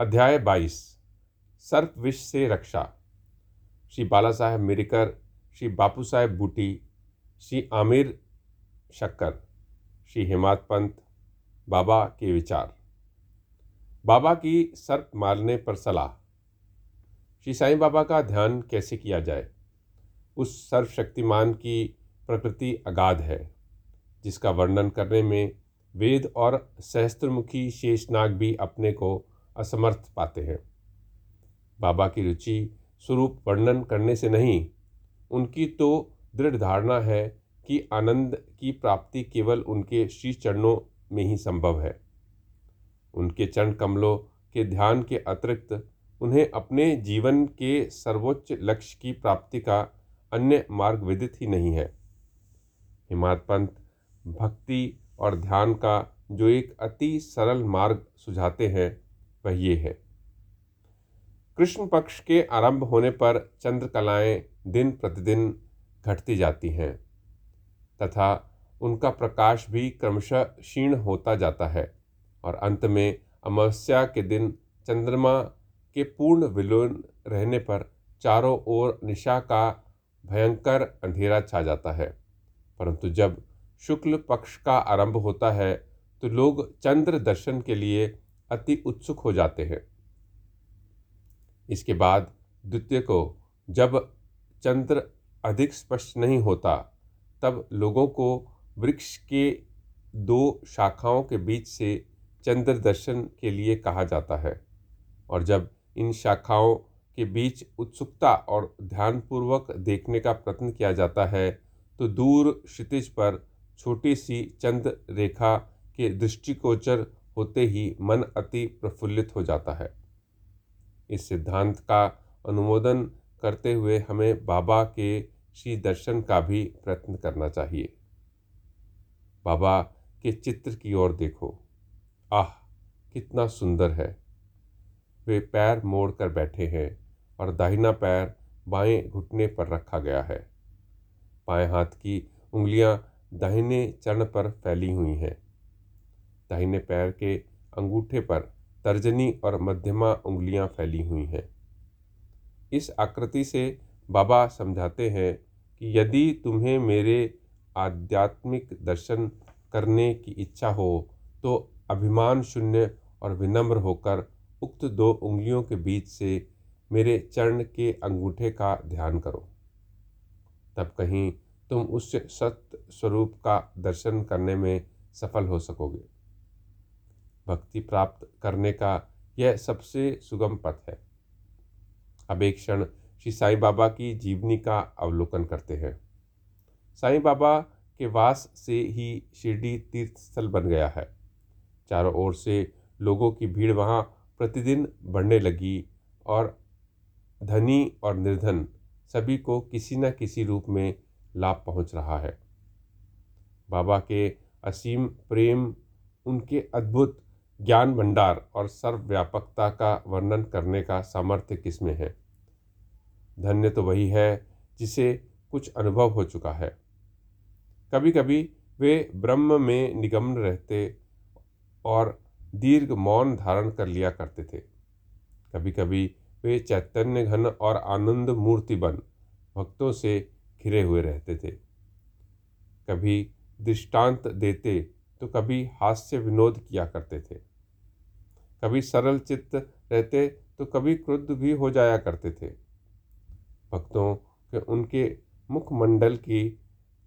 अध्याय बाईस, सर्प विष से रक्षा। श्री बाला साहेब मिरिकर, श्री बापू साहेब बूटी, श्री आमिर शक्कर, श्री हेमात पंत, बाबा के विचार। बाबा की सर्प मारने पर सलाह। श्री साईं बाबा का ध्यान कैसे किया जाए? उस सर्वशक्तिमान की प्रकृति अगाध है, जिसका वर्णन करने में वेद और सहस्त्रमुखी शेषनाग भी अपने को असमर्थ पाते हैं। बाबा की रुचि, स्वरूप वर्णन करने से नहीं, उनकी तो दृढ़ धारणा है कि आनंद की प्राप्ति केवल उनके श्री चरणों में ही संभव है। उनके चरण कमलों के ध्यान के अतिरिक्त उन्हें अपने जीवन के सर्वोच्च लक्ष्य की प्राप्ति का अन्य मार्ग विदित ही नहीं है। हिमात पंत भक्ति और ध्यान का जो एक अति सरल मार्ग सुझाते हैं वह ये है। कृष्ण पक्ष के आरंभ होने पर चंद्रकलाएँ दिन प्रतिदिन घटती जाती हैं, तथा उनका प्रकाश भी क्रमशः क्षीण होता जाता है, और अंत में अमावस्या के दिन चंद्रमा के पूर्ण विलोन रहने पर चारों ओर निशा का भयंकर अंधेरा छा जाता है। परंतु जब शुक्ल पक्ष का आरंभ होता है तो लोग चंद्र दर्शन के लिए अति उत्सुक हो जाते हैं। इसके बाद द्वितीय को, जब चंद्र अधिक स्पष्ट नहीं होता, तब लोगों को वृक्ष के दो शाखाओं के बीच से चंद्र दर्शन के लिए कहा जाता है और जब इन शाखाओं के बीच उत्सुकता और ध्यानपूर्वक देखने का प्रयत्न किया जाता है तो दूर क्षितिज पर छोटी सी चंद रेखा के दृष्टिगोचर होते ही मन अति प्रफुल्लित हो जाता है। इस सिद्धांत का अनुमोदन करते हुए हमें बाबा के श्री दर्शन का भी प्रयत्न करना चाहिए। बाबा के चित्र की ओर देखो। आह, कितना सुंदर है। वे पैर मोड़ कर बैठे हैं और दाहिना पैर बाएँ घुटने पर रखा गया है। बाएँ हाथ की उंगलियाँ दाहिने चरण पर फैली हुई हैं। दाहिने पैर के अंगूठे पर तर्जनी और मध्यमा उंगलियाँ फैली हुई हैं। इस आकृति से बाबा समझाते हैं कि यदि तुम्हें मेरे आध्यात्मिक दर्शन करने की इच्छा हो तो अभिमान शून्य और विनम्र होकर उक्त दो उंगलियों के बीच से मेरे चरण के अंगूठे का ध्यान करो। तब कहीं तुम उस सत्य स्वरूप का दर्शन करने में सफल हो सकोगे। भक्ति प्राप्त करने का यह सबसे सुगम पथ है। अब एक क्षण श्री साईं बाबा की जीवनी का अवलोकन करते हैं। साईं बाबा के वास से ही शिरडी तीर्थ स्थल बन गया है। चारों ओर से लोगों की भीड़ वहाँ प्रतिदिन बढ़ने लगी और धनी और निर्धन सभी को किसी न किसी रूप में लाभ पहुँच रहा है। बाबा के असीम प्रेम, उनके अद्भुत ज्ञान भंडार और सर्वव्यापकता का वर्णन करने का सामर्थ्य किसमें है? धन्य तो वही है जिसे कुछ अनुभव हो चुका है। कभी कभी वे ब्रह्म में निगम्न रहते और दीर्घ मौन धारण कर लिया करते थे। कभी कभी वे चैतन्य घन और आनंद मूर्ति बन भक्तों से घिरे हुए रहते थे। कभी दृष्टांत देते तो कभी हास्य विनोद किया करते थे। कभी सरल चित्त रहते तो कभी क्रुद्ध भी हो जाया करते थे। भक्तों के उनके मुखमंडल की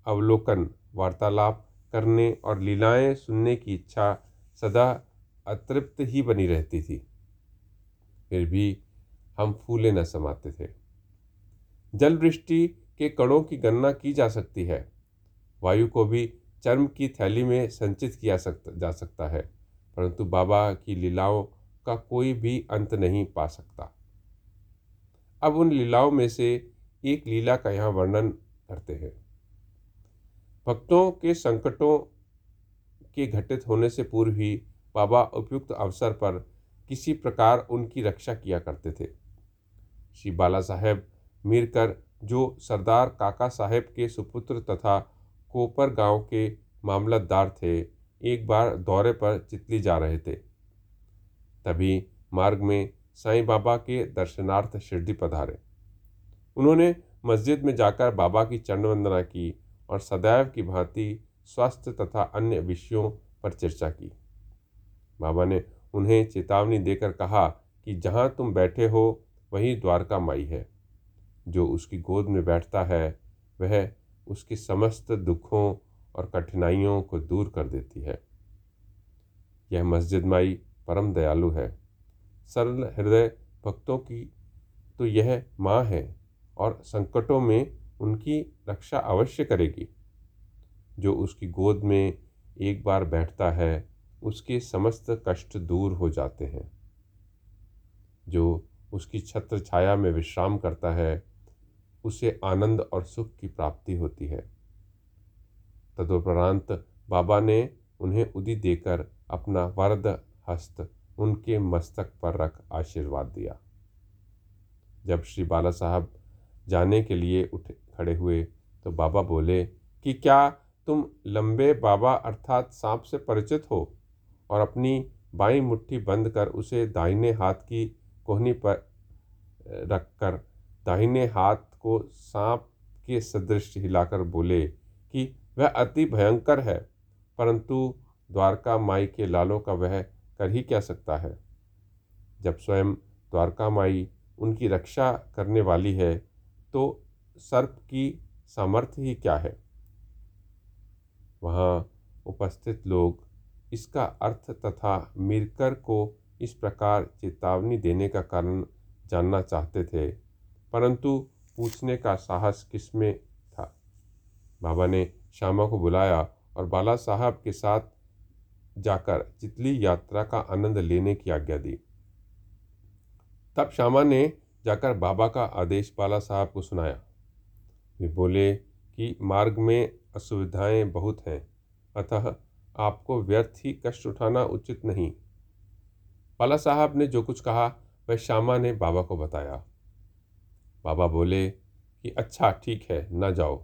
अवलोकन, वार्तालाप करने और लीलाएँ सुनने की इच्छा सदा अतृप्त ही बनी रहती थी। फिर भी हम फूले न समाते थे। जल वृष्टि के कणों की गणना की जा सकती है। वायु को भी चर्म की थैली में संचित किया सकता जा सकता है। परंतु बाबा की लीलाओं का कोई भी अंत नहीं पा सकता। अब उन लीलाओं में से एक लीला का यहाँ वर्णन करते हैं। भक्तों के संकटों के घटित होने से पूर्व ही बाबा उपयुक्त अवसर पर किसी प्रकार उनकी रक्षा किया करते थे। श्री बाला साहेब मीरकर, जो सरदार काका साहेब के सुपुत्र तथा कोपर गाँव के मामलतदार थे एक बार दौरे पर चितली जा रहे थे। तभी मार्ग में साईं बाबा के दर्शनार्थ शिरडी पधारे। उन्होंने मस्जिद में जाकर बाबा की चरण वंदना की और सदैव की भांति स्वास्थ्य तथा अन्य विषयों पर चर्चा की। बाबा ने उन्हें चेतावनी देकर कहा कि जहाँ तुम बैठे हो, वही द्वारका माई है। जो उसकी गोद में बैठता है, वह उसके समस्त दुखों और कठिनाइयों को दूर कर देती है। यह मस्जिद माई परम दयालु है। सरल हृदय भक्तों की तो यह माँ है और संकटों में उनकी रक्षा अवश्य करेगी। जो उसकी गोद में एक बार बैठता है, उसके समस्त कष्ट दूर हो जाते हैं। जो उसकी छत्र छाया में विश्राम करता है, उसे आनंद और सुख की प्राप्ति होती है। तदुपरांत बाबा ने उन्हें उदी देकर अपना वरद हस्त उनके मस्तक पर रख आशीर्वाद दिया। जब श्री बाला साहब जाने के लिए उठे, खड़े हुए तो बाबा बोले, कि क्या तुम लंबे बाबा अर्थात सांप से परिचित हो और अपनी बाई मुट्ठी बंद कर उसे दाहिने हाथ की कोहनी पर रखकर दाहिने हाथ को सांप के सदृश हिलाकर बोले कि वह अति भयंकर है, परंतु द्वारका माई के लालों का वह कर ही क्या सकता है? जब स्वयं द्वारका माई उनकी रक्षा करने वाली है तो सर्प की सामर्थ्य ही क्या है? वहाँ उपस्थित लोग इसका अर्थ तथा मिरकर को इस प्रकार चेतावनी देने का कारण जानना चाहते थे, परंतु पूछने का साहस किसमें था? बाबा ने श्यामा को बुलाया और बाला साहब के साथ जाकर चितली यात्रा का आनंद लेने की आज्ञा दी। तब श्यामा ने जाकर बाबा का आदेश बाला साहब को सुनाया। वे बोले कि मार्ग में असुविधाएँ बहुत हैं, अतः आपको व्यर्थ ही कष्ट उठाना उचित नहीं। बाला साहब ने जो कुछ कहा, वह श्यामा ने बाबा को बताया। बाबा बोले कि अच्छा ठीक है, न जाओ।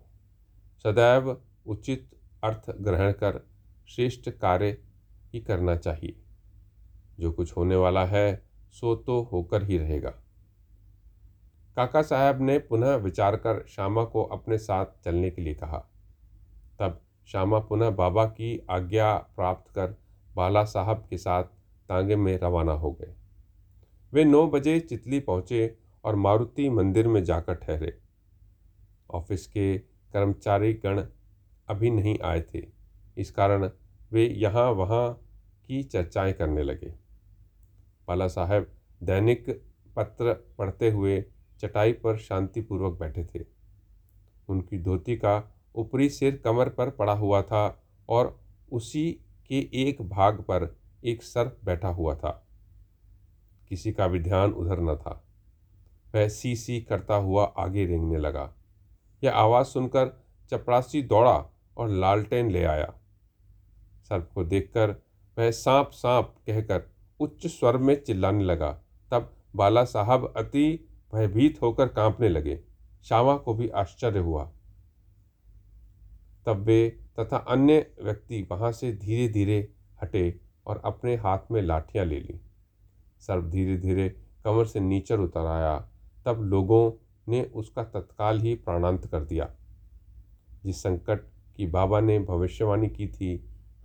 सदैव उचित अर्थ ग्रहण कर श्रेष्ठ कार्य ही करना चाहिए। जो कुछ होने वाला है, सो तो होकर ही रहेगा। काका साहब ने पुनः विचार कर श्यामा को अपने साथ चलने के लिए कहा। तब श्यामा पुनः बाबा की आज्ञा प्राप्त कर बाला साहब के साथ तांगे में रवाना हो गए। वे नौ बजे चितली पहुँचे और मारुति मंदिर में जाकर ठहरे। ऑफ़िस के कर्मचारी गण अभी नहीं आए थे। इस कारण वे यहाँ वहाँ की चर्चाएँ करने लगे। बाला साहब दैनिक पत्र पढ़ते हुए चटाई पर शांतिपूर्वक बैठे थे। उनकी धोती का ऊपरी सिर कमर पर पड़ा हुआ था और उसी के एक भाग पर एक सर्प बैठा हुआ था। किसी का भी ध्यान उधर न था। वह सी सी करता हुआ आगे रेंगने लगा। यह आवाज़ सुनकर चपरासी दौड़ा और लालटेन ले आया। सर्प को देखकर वह सांप सांप कहकर उच्च स्वर में चिल्लाने लगा। तब बाला साहब अति भयभीत होकर कांपने लगे। श्यामा को भी आश्चर्य हुआ। तब वे तथा अन्य व्यक्ति वहाँ से धीरे धीरे हटे और अपने हाथ में लाठियाँ ले ली। सर्व धीरे धीरे कमर से नीचर उतर आया। तब लोगों ने उसका तत्काल ही प्राणांत कर दिया। जिस संकट की बाबा ने भविष्यवाणी की थी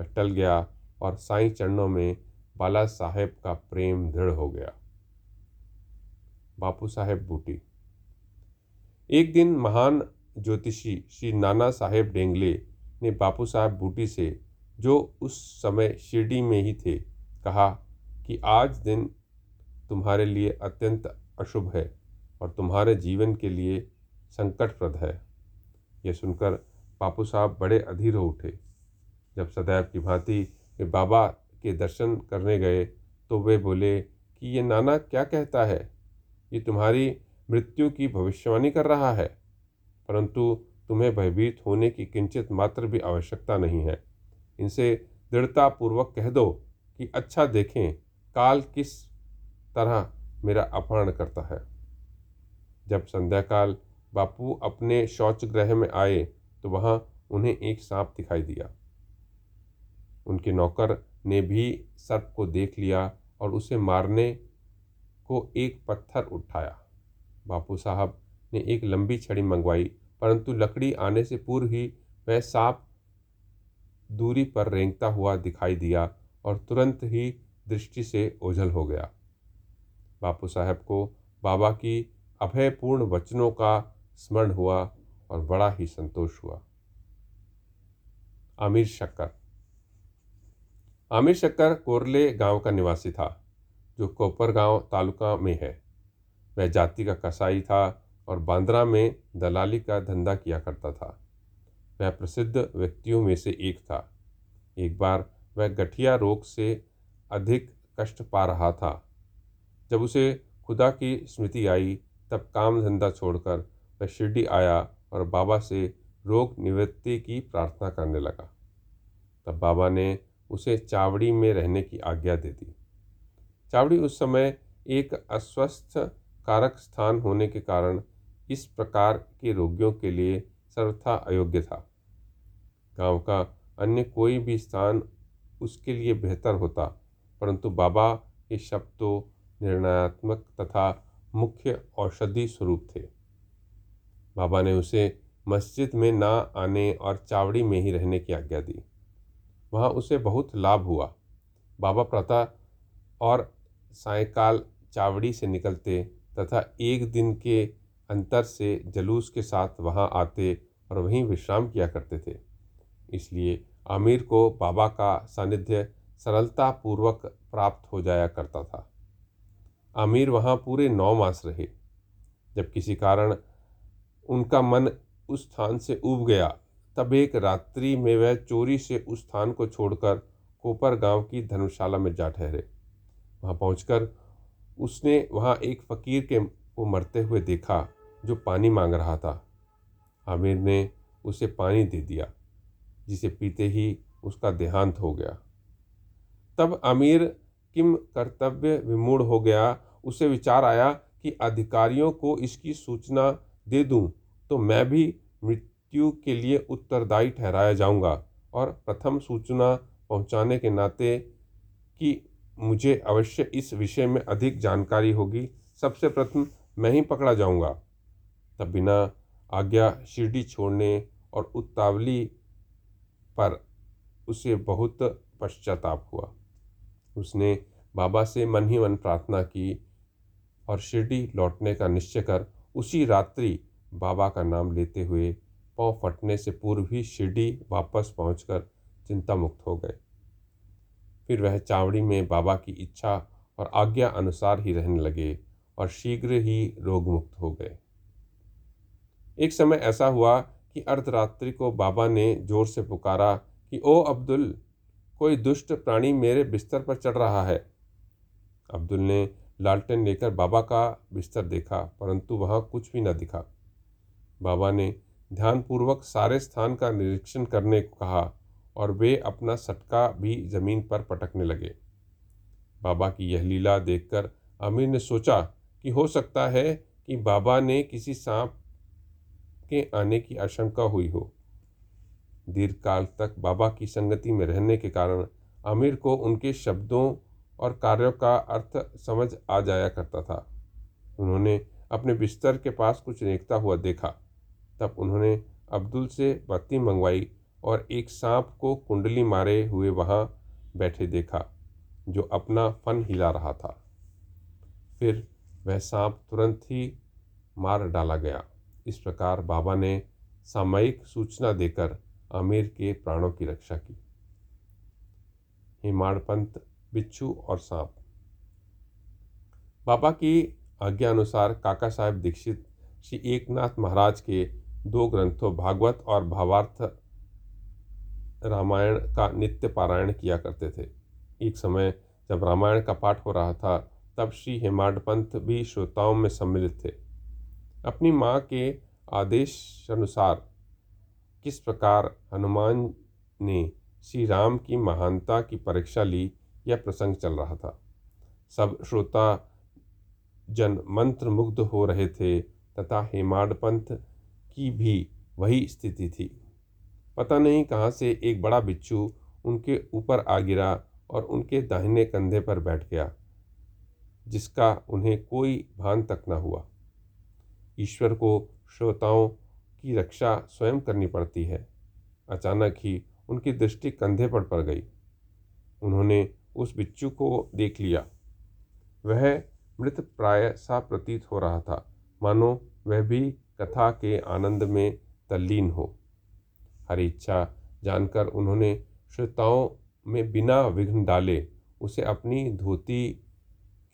वह टल गया और साईं चरणों में बाला साहेब का प्रेम दृढ़ हो गया। बापू साहेब बूटी। एक दिन महान ज्योतिषी श्री नाना साहेब डेंगले ने बापू साहेब बूटी से, जो उस समय शिरडी में ही थे, कहा कि आज दिन तुम्हारे लिए अत्यंत अशुभ है और तुम्हारे जीवन के लिए संकटप्रद है। यह सुनकर बापू साहब बड़े अधीर हो उठे। जब सदैव की भांति वे बाबा के दर्शन करने गए तो वे बोले कि ये नाना क्या कहता है? ये तुम्हारी मृत्यु की भविष्यवाणी कर रहा है। परंतु तुम्हें भयभीत होने की किंचित मात्र भी आवश्यकता नहीं है। इनसे दृढ़तापूर्वक कह दो कि अच्छा देखें, काल किस तरह मेरा अपहरण करता है। जब संध्याकाल बापू अपने शौचगृह में आए तो वहाँ उन्हें एक सांप दिखाई दिया। उनके नौकर ने भी सर्प को देख लिया और उसे मारने को एक पत्थर उठाया। बापू साहब ने एक लंबी छड़ी मंगवाई, परंतु लकड़ी आने से पूर्व ही वह सांप दूरी पर रेंगता हुआ दिखाई दिया और तुरंत ही दृष्टि से ओझल हो गया। बापू साहब को बाबा की अभयपूर्ण वचनों का स्मरण हुआ और बड़ा ही संतोष हुआ। आमिर शक्कर। आमिर शक्कर कोरले गाँव का निवासी था, जो कोपर गाँव तालुका में है। वह जाति का कसाई था और बांद्रा में दलाली का धंधा किया करता था। वह प्रसिद्ध व्यक्तियों में से एक था। एक बार वह गठिया रोग से अधिक कष्ट पा रहा था। जब उसे खुदा की स्मृति आई, तब काम धंधा छोड़कर वह शिरडी आया और बाबा से रोग निवृत्ति की प्रार्थना करने लगा। तब बाबा ने उसे चावड़ी में रहने की आज्ञा दे दी। चावड़ी उस समय एक अस्वस्थ कारक स्थान होने के कारण इस प्रकार के रोगियों के लिए सर्वथा अयोग्य था। गाँव का अन्य कोई भी स्थान उसके लिए बेहतर होता, परंतु बाबा के शब्द तो निर्णयात्मक तथा मुख्य औषधि स्वरूप थे। बाबा ने उसे मस्जिद में ना आने और चावड़ी में ही रहने की आज्ञा दी। वहाँ उसे बहुत लाभ हुआ। बाबा प्रातः और सायकाल चावड़ी से निकलते तथा एक दिन के अंतर से जलूस के साथ वहाँ आते और वहीं विश्राम किया करते थे। इसलिए आमिर को बाबा का सानिध्य सरलतापूर्वक प्राप्त हो जाया करता था। आमिर वहाँ पूरे नौ मास रहे। जब किसी कारण उनका मन उस स्थान से उब गया। तब एक रात्रि में वह चोरी से उस स्थान को छोड़कर कोपर गाँव की धर्मशाला में जा ठहरे। वहाँ पहुंचकर उसने वहाँ एक फ़कीर के को मरते हुए देखा, जो पानी मांग रहा था। आमिर ने उसे पानी दे दिया, जिसे पीते ही उसका देहांत हो गया। तब आमिर किम कर्तव्य विमूढ़ हो गया। उसे विचार आया कि अधिकारियों को इसकी सूचना दे दूँ तो मैं भी मृत्यु के लिए उत्तरदायी ठहराया जाऊँगा। और प्रथम सूचना पहुँचाने के नाते कि मुझे अवश्य इस विषय में अधिक जानकारी होगी। सबसे प्रथम, मैं ही पकड़ा जाऊँगा। तब बिना आज्ञा शिरडी छोड़ने और उत्तावली पर उसे बहुत पश्चाताप हुआ। उसने बाबा से मन ही मन प्रार्थना की और शिरडी लौटने का निश्चय कर उसी रात्रि बाबा का नाम लेते हुए पाँव फटने से पूर्व ही शिरडी वापस पहुंचकर चिंता मुक्त हो गए। फिर वह चावड़ी में बाबा की इच्छा और आज्ञा अनुसार ही रहने लगे और शीघ्र ही रोग मुक्त हो गए। एक समय ऐसा हुआ कि अर्धरात्रि को बाबा ने ज़ोर से पुकारा कि, ओ अब्दुल, कोई दुष्ट प्राणी मेरे बिस्तर पर चढ़ रहा है। अब्दुल ने लालटेन लेकर बाबा का बिस्तर देखा, परंतु वहाँ कुछ भी न दिखा। बाबा ने ध्यानपूर्वक सारे स्थान का निरीक्षण करने को कहा और वे अपना सटका भी ज़मीन पर पटकने लगे। बाबा की यह लीला देखकर आमिर ने सोचा कि हो सकता है कि बाबा ने किसी सांप के आने की आशंका हुई हो। दीर्घकाल तक बाबा की संगति में रहने के कारण आमिर को उनके शब्दों और कार्यों का अर्थ समझ आ जाया करता था। उन्होंने अपने बिस्तर के पास कुछ रेखता हुआ देखा। तब उन्होंने अब्दुल से बत्ती मंगवाई और एक सांप को कुंडली मारे हुए वहाँ बैठे देखा, जो अपना फन हिला रहा था। फिर वह सांप तुरंत ही मार डाला गया। इस प्रकार बाबा ने सामयिक सूचना देकर आमिर के प्राणों की रक्षा की। हिमाड़पंत बिच्छू और सांप। बाबा की आज्ञा अनुसार काका साहेब दीक्षित श्री एकनाथ महाराज के दो ग्रंथों भागवत और भावार्थ रामायण का नित्य पारायण किया करते थे। एक समय जब रामायण का पाठ हो रहा था, तब श्री हेमाडपंत भी श्रोताओं में सम्मिलित थे। अपनी माँ के आदेश अनुसार किस प्रकार हनुमान ने श्री राम की महानता की परीक्षा ली यह प्रसंग चल रहा था। सब श्रोता जन मंत्र मुग्ध हो रहे थे, तथा हेमाड पंथ की भी वही स्थिति थी। पता नहीं कहाँ से एक बड़ा बिच्छू उनके ऊपर आ गिरा और उनके दाहिने कंधे पर बैठ गया, जिसका उन्हें कोई भान तक न हुआ। ईश्वर को श्रोताओं की रक्षा स्वयं करनी पड़ती है। अचानक ही उनकी दृष्टि कंधे पर पड़ गई। उन्होंने उस बिच्छू को देख लिया। वह मृत प्राय सा प्रतीत हो रहा था। मानो वह भी कथा के आनंद में तल्लीन हो। हरी इच्छा जानकर उन्होंने श्रोताओं में बिना विघ्न डाले उसे अपनी धोती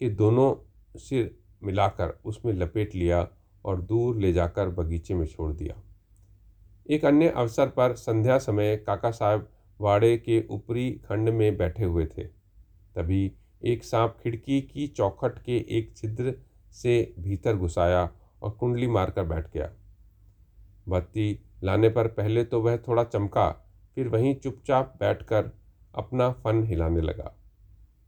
के दोनों सिर मिलाकर उसमें लपेट लिया और दूर ले जाकर बगीचे में छोड़ दिया। एक अन्य अवसर पर संध्या समय काका साहब वाड़े के ऊपरी खंड में बैठे हुए थे। तभी एक सांप खिड़की की चौखट के एक छिद्र से भीतर घुसाया और कुंडली मारकर बैठ गया। बत्ती लाने पर पहले तो वह थोड़ा चमका, फिर वहीं चुपचाप बैठकर अपना फन हिलाने लगा।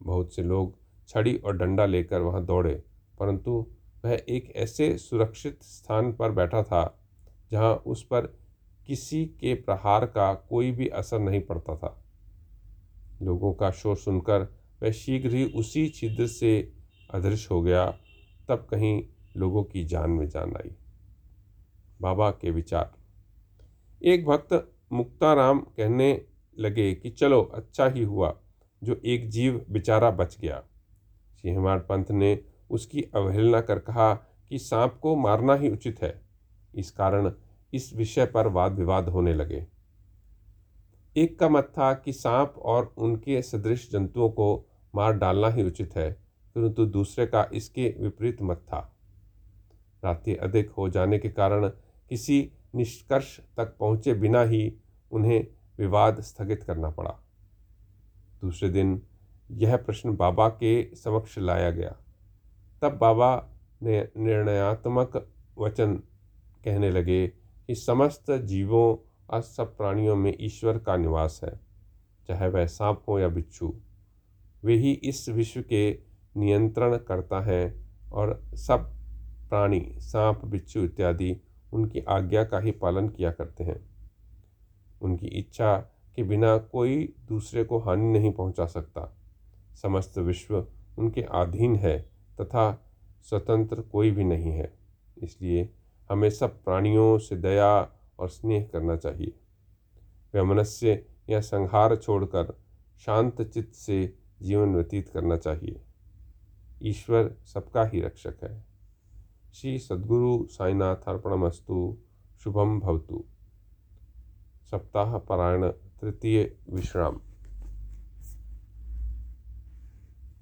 बहुत से लोग छड़ी और डंडा लेकर वहाँ दौड़े, परंतु वह एक ऐसे सुरक्षित स्थान पर बैठा था जहाँ उस पर किसी के प्रहार का कोई भी असर नहीं पड़ता था। लोगों का शोर सुनकर वह शीघ्र ही उसी छिद्र से अदृश्य हो गया। तब कहीं लोगों की जान में जान आई। बाबा के विचार। एक भक्त मुक्ताराम कहने लगे कि चलो अच्छा ही हुआ, जो एक जीव बेचारा बच गया। सिंहवाड़ पंथ ने उसकी अवहेलना कर कहा कि सांप को मारना ही उचित है। इस कारण इस विषय पर वाद विवाद होने लगे। एक का मत था कि सांप और उनके सदृश जंतुओं को मार डालना ही उचित है, परंतु दूसरे का इसके विपरीत मत था। रात्रि अधिक हो जाने के कारण किसी निष्कर्ष तक पहुँचे बिना ही उन्हें विवाद स्थगित करना पड़ा। दूसरे दिन यह प्रश्न बाबा के समक्ष लाया गया। तब बाबा ने निर्णयात्मक वचन कहने लगे कि समस्त जीवों और सब प्राणियों में ईश्वर का निवास है, चाहे वह सांप हो या बिच्छू। वे ही इस विश्व के नियंत्रण करता है और सब प्राणी, सांप, बिच्छू इत्यादि उनकी आज्ञा का ही पालन किया करते हैं। उनकी इच्छा के बिना कोई दूसरे को हानि नहीं पहुँचा सकता। समस्त विश्व उनके अधीन है तथा स्वतंत्र कोई भी नहीं है। इसलिए हमें सब प्राणियों से दया और स्नेह करना चाहिए। वे मनुष्य या संहार छोड़कर शांत चित्त से जीवन व्यतीत करना चाहिए। ईश्वर सबका ही रक्षक है। श्री सद्गुरु साईनाथ अर्पणमस्तु। शुभम भवतु। सप्ताह पारायण तृतीय विश्राम।